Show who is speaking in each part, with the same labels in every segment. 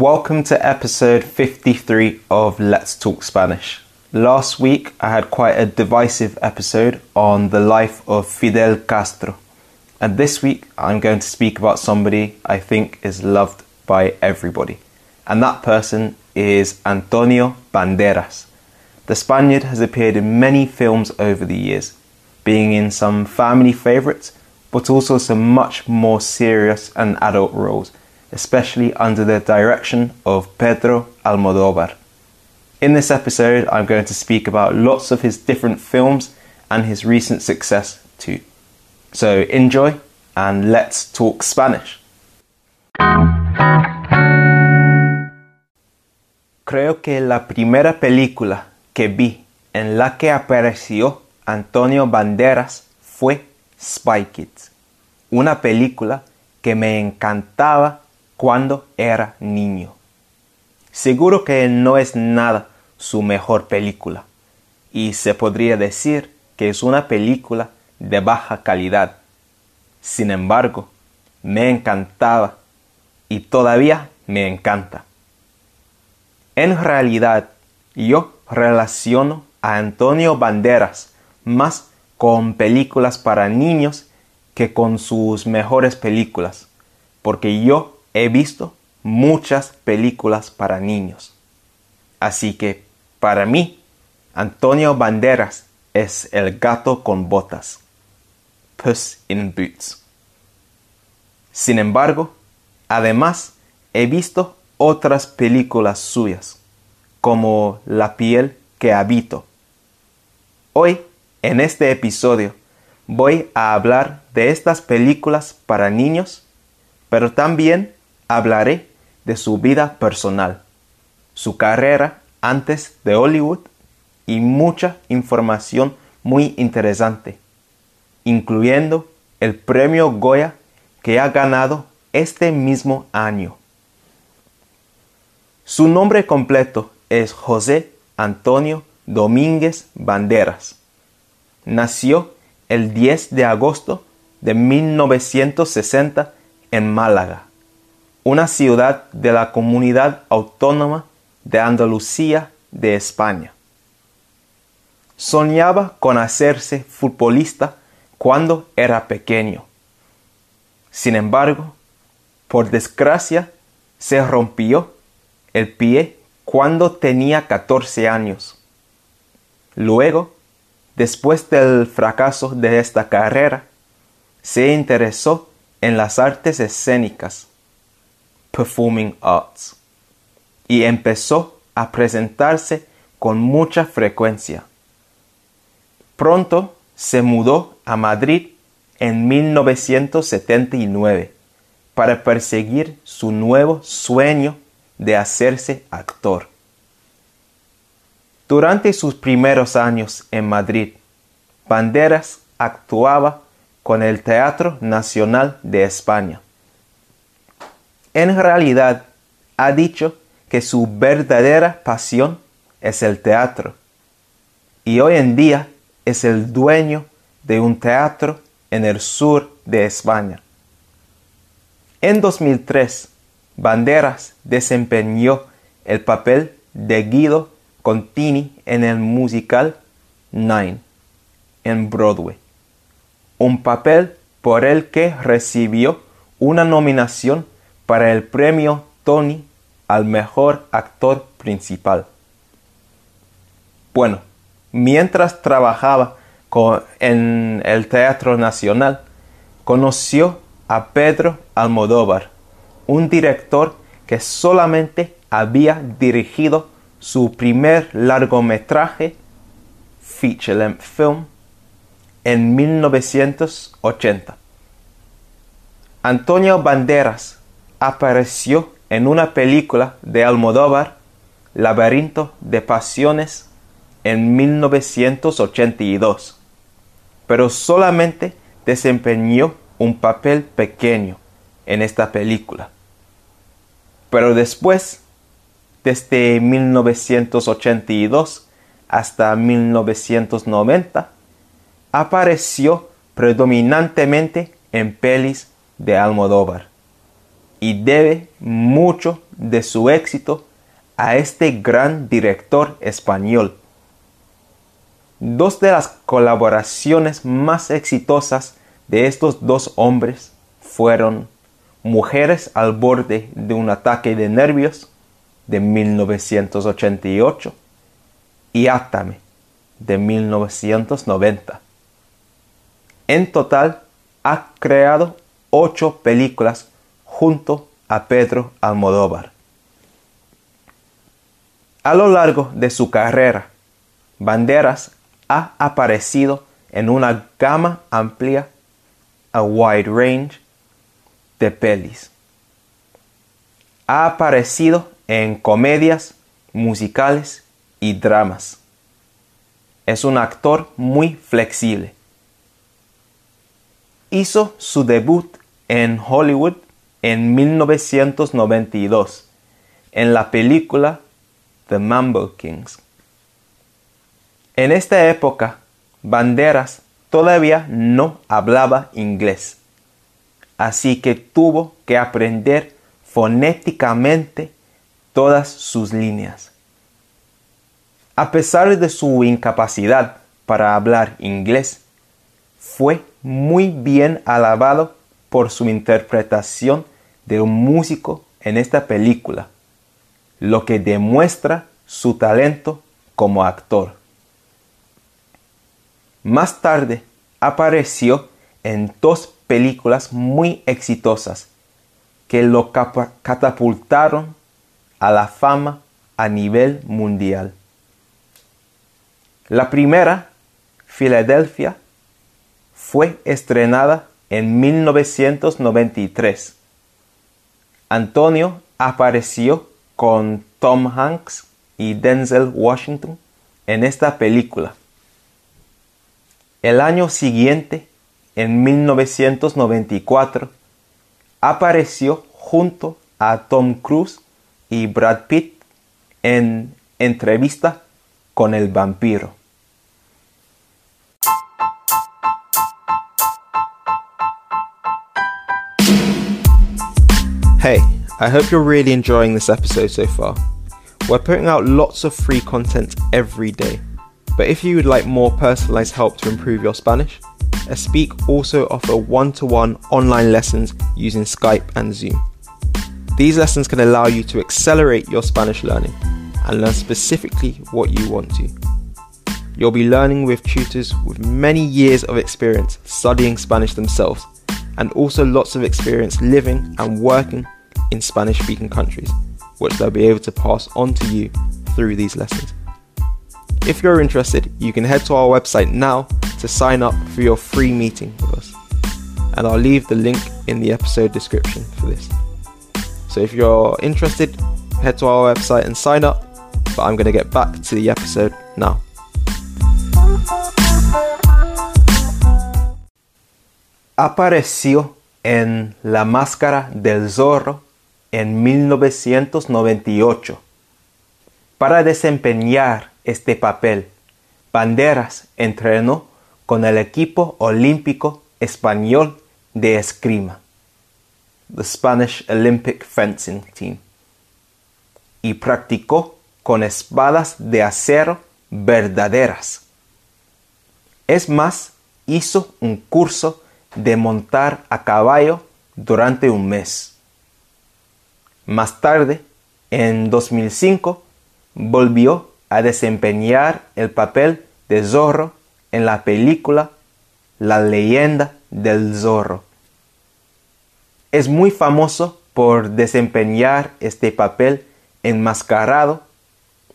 Speaker 1: Welcome to episode 53 of Let's Talk Spanish. Last week I had quite a divisive episode on the life of Fidel Castro. And this week I'm going to speak about somebody I think is loved by everybody. And that person is Antonio Banderas. The Spaniard has appeared in many films over the years, being in some family favourites, but also some much more serious and adult roles especially under the direction of Pedro Almodovar. In this episode, I'm going to speak about lots of his different films and his recent success too. So enjoy and let's talk Spanish. Creo que la primera película que vi en la que apareció Antonio Banderas fue Spy Kids, una película que me encantaba cuando era niño. Seguro que no es nada su mejor película, y se podría decir que es una película de baja calidad. Sin embargo, me encantaba y todavía me encanta. En realidad, yo relaciono a Antonio Banderas más con películas para niños que con sus mejores películas, porque yo he visto muchas películas para niños. Así que, para mí, Antonio Banderas es el gato con botas. Puss in Boots. Sin embargo, además, he visto otras películas suyas, como La piel que habito. Hoy, en este episodio, voy a hablar de estas películas para niños, pero también hablaré de su vida personal, su carrera antes de Hollywood y mucha información muy interesante, incluyendo el premio Goya que ha ganado este mismo año. Su nombre completo es José Antonio Domínguez Banderas. Nació el 10 de agosto de 1960 en Málaga una ciudad de la comunidad autónoma de Andalucía de España. Soñaba con hacerse futbolista cuando era pequeño. Sin embargo, por desgracia, se rompió el pie cuando tenía 14 años. Luego, después del fracaso de esta carrera, se interesó en las artes escénicas Performing Arts y empezó a presentarse con mucha frecuencia. Pronto se mudó a Madrid en 1979 para perseguir su nuevo sueño de hacerse actor. Durante sus primeros años en Madrid, Banderas actuaba con el Teatro Nacional de España en realidad ha dicho que su verdadera pasión es el teatro y hoy en día es el dueño de un teatro en el sur de España. En 2003, Banderas desempeñó el papel de Guido Contini en el musical Nine en Broadway, un papel por el que recibió una nominación para el premio Tony al mejor actor principal. Bueno, mientras trabajaba en el Teatro Nacional, conoció a Pedro Almodóvar, un director que solamente había dirigido su primer largometraje, feature length film, en 1980. Antonio Banderas apareció en una película de Almodóvar, Laberinto de Pasiones, en 1982, pero solamente desempeñó un papel pequeño en esta película. Pero después, desde 1982 hasta 1990, apareció predominantemente en pelis de Almodóvar y debe mucho de su éxito a este gran director español. Dos de las colaboraciones más exitosas de estos dos hombres fueron Mujeres al borde de un ataque de nervios de 1988 y Átame de 1990. En total ha creado ocho películas junto a Pedro Almodóvar. A lo largo de su carrera, Banderas ha aparecido en una gama amplia, a wide range, de pelis. Ha aparecido en comedias, musicales y dramas. Es un actor muy flexible. Hizo su debut en Hollywood en 1992 en la película The Mambo Kings. En esta época, Banderas todavía no hablaba inglés, así que tuvo que aprender fonéticamente todas sus líneas. A pesar de su incapacidad para hablar inglés, fue muy bien alabado por su interpretación de un músico en esta película, lo que demuestra su talento como actor. Más tarde apareció en dos películas muy exitosas que lo catapultaron a la fama a nivel mundial. La primera, Filadelfia, fue estrenada en 1993. Antonio apareció con Tom Hanks y Denzel Washington en esta película. El año siguiente, en 1994, apareció junto a Tom Cruise y Brad Pitt en Entrevista con el vampiro. Hey, I hope you're really enjoying this episode so far. We're putting out lots of free content every day, but if you would like more personalized help to improve your Spanish, Espeak also offer one to one online lessons using Skype and Zoom. These lessons can allow you to accelerate your Spanish learning and learn specifically what you want to. You'll be learning with tutors with many years of experience studying Spanish themselves and also lots of experience living and working in Spanish speaking countries, which they'll be able to pass on to you through these lessons. If you're interested, you can head to our website now to sign up for your free meeting with us. And I'll leave the link in the episode description for this. So if you're interested, head to our website and sign up. But I'm going to get back to the episode now. Apareció en La Máscara del Zorro en 1998. Para desempeñar este papel, Banderas entrenó con el equipo olímpico español de esgrima, the Spanish Olympic Fencing Team, y practicó con espadas de acero verdaderas. Es más, hizo un curso de montar a caballo durante un mes. Más tarde, en 2005, volvió a desempeñar el papel de Zorro en la película La leyenda del Zorro. Es muy famoso por desempeñar este papel enmascarado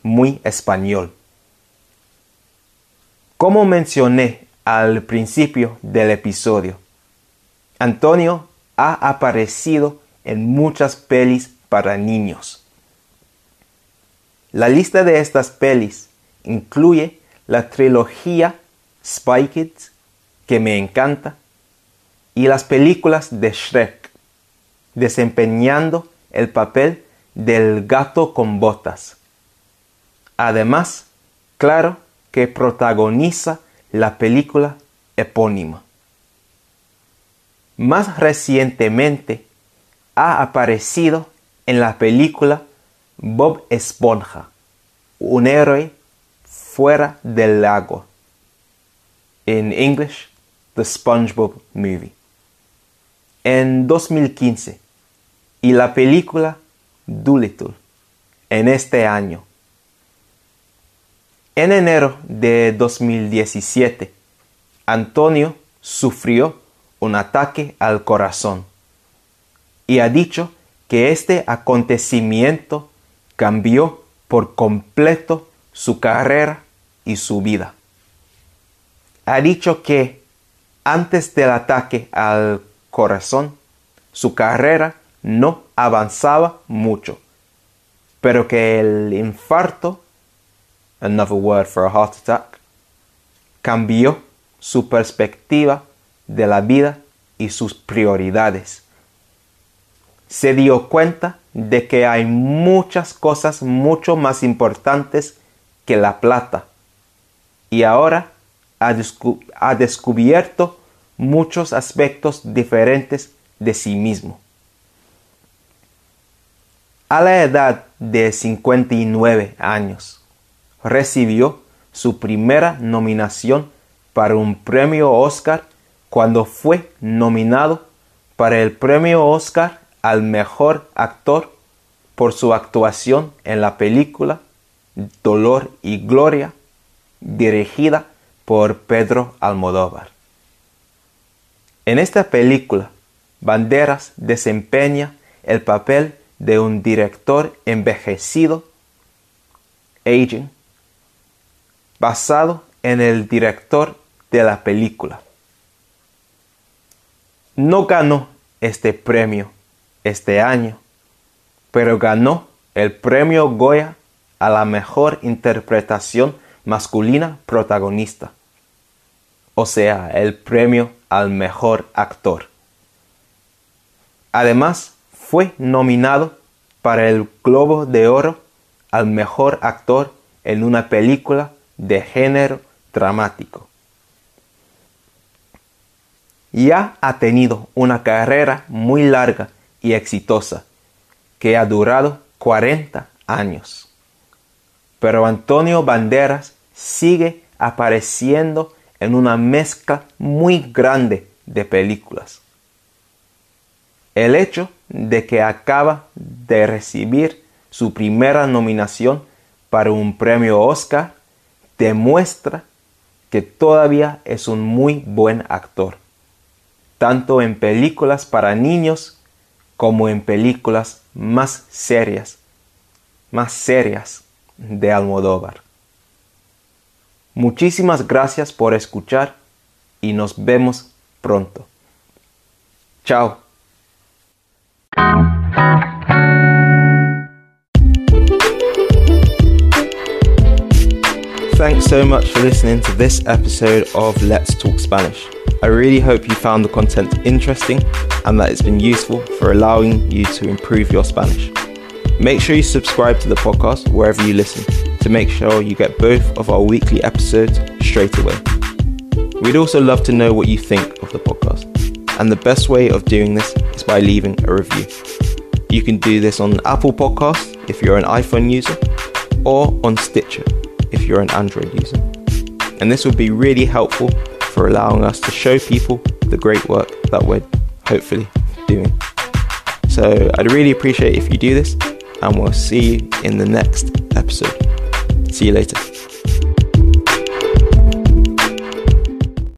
Speaker 1: muy español. Como mencioné al principio del episodio, Antonio ha aparecido en muchas pelis para niños. La lista de estas pelis incluye la trilogía Spy Kids, que me encanta, y las películas de Shrek, desempeñando el papel del gato con botas. Además, claro que protagoniza la película epónima. Más recientemente ha aparecido en la película Bob Esponja, un héroe fuera del agua. En English, The SpongeBob Movie. En 2015 y la película Doolittle en este año. En enero de 2017, Antonio sufrió un ataque al corazón y ha dicho que este acontecimiento cambió por completo su carrera y su vida. Ha dicho que antes del ataque al corazón, su carrera no avanzaba mucho, pero que el infarto, another word for a heart attack, cambió su perspectiva de la vida y sus prioridades. Se dio cuenta de que hay muchas cosas mucho más importantes que la plata y ahora ha, descubierto muchos aspectos diferentes de sí mismo. A la edad de 59 años, recibió su primera nominación para un premio Oscar cuando fue nominado para el premio Oscar al mejor actor por su actuación en la película Dolor y Gloria, dirigida por Pedro Almodóvar. En esta película, Banderas desempeña el papel de un director envejecido, aging, basado en el director de la película. No ganó este premio este año, pero ganó el premio Goya a la mejor interpretación masculina protagonista, o sea, el premio al mejor actor. Además, fue nominado para el Globo de Oro al mejor actor en una película de género dramático. Ya ha tenido una carrera muy larga y exitosa que ha durado 40 años. Pero Antonio Banderas sigue apareciendo en una mezcla muy grande de películas. El hecho de que acaba de recibir su primera nominación para un premio Oscar demuestra que todavía es un muy buen actor, tanto en películas para niños como en películas más serias, más serias de Almodóvar. Muchísimas gracias por escuchar y nos vemos pronto. Chao. Thanks so much for listening to this episode of Let's Talk Spanish. I really hope you found the content interesting and that it's been useful for allowing you to improve your Spanish. Make sure you subscribe to the podcast wherever you listen to make sure you get both of our weekly episodes straight away. We'd also love to know what you think of the podcast, and the best way of doing this is by leaving a review. You can do this on Apple Podcasts if you're an iPhone user, or on Stitcher if you're an Android user. And this would be really helpful for allowing us to show people the great work that we're hopefully doing. So I'd really appreciate if you do this, and we'll see you in the next episode. See you later.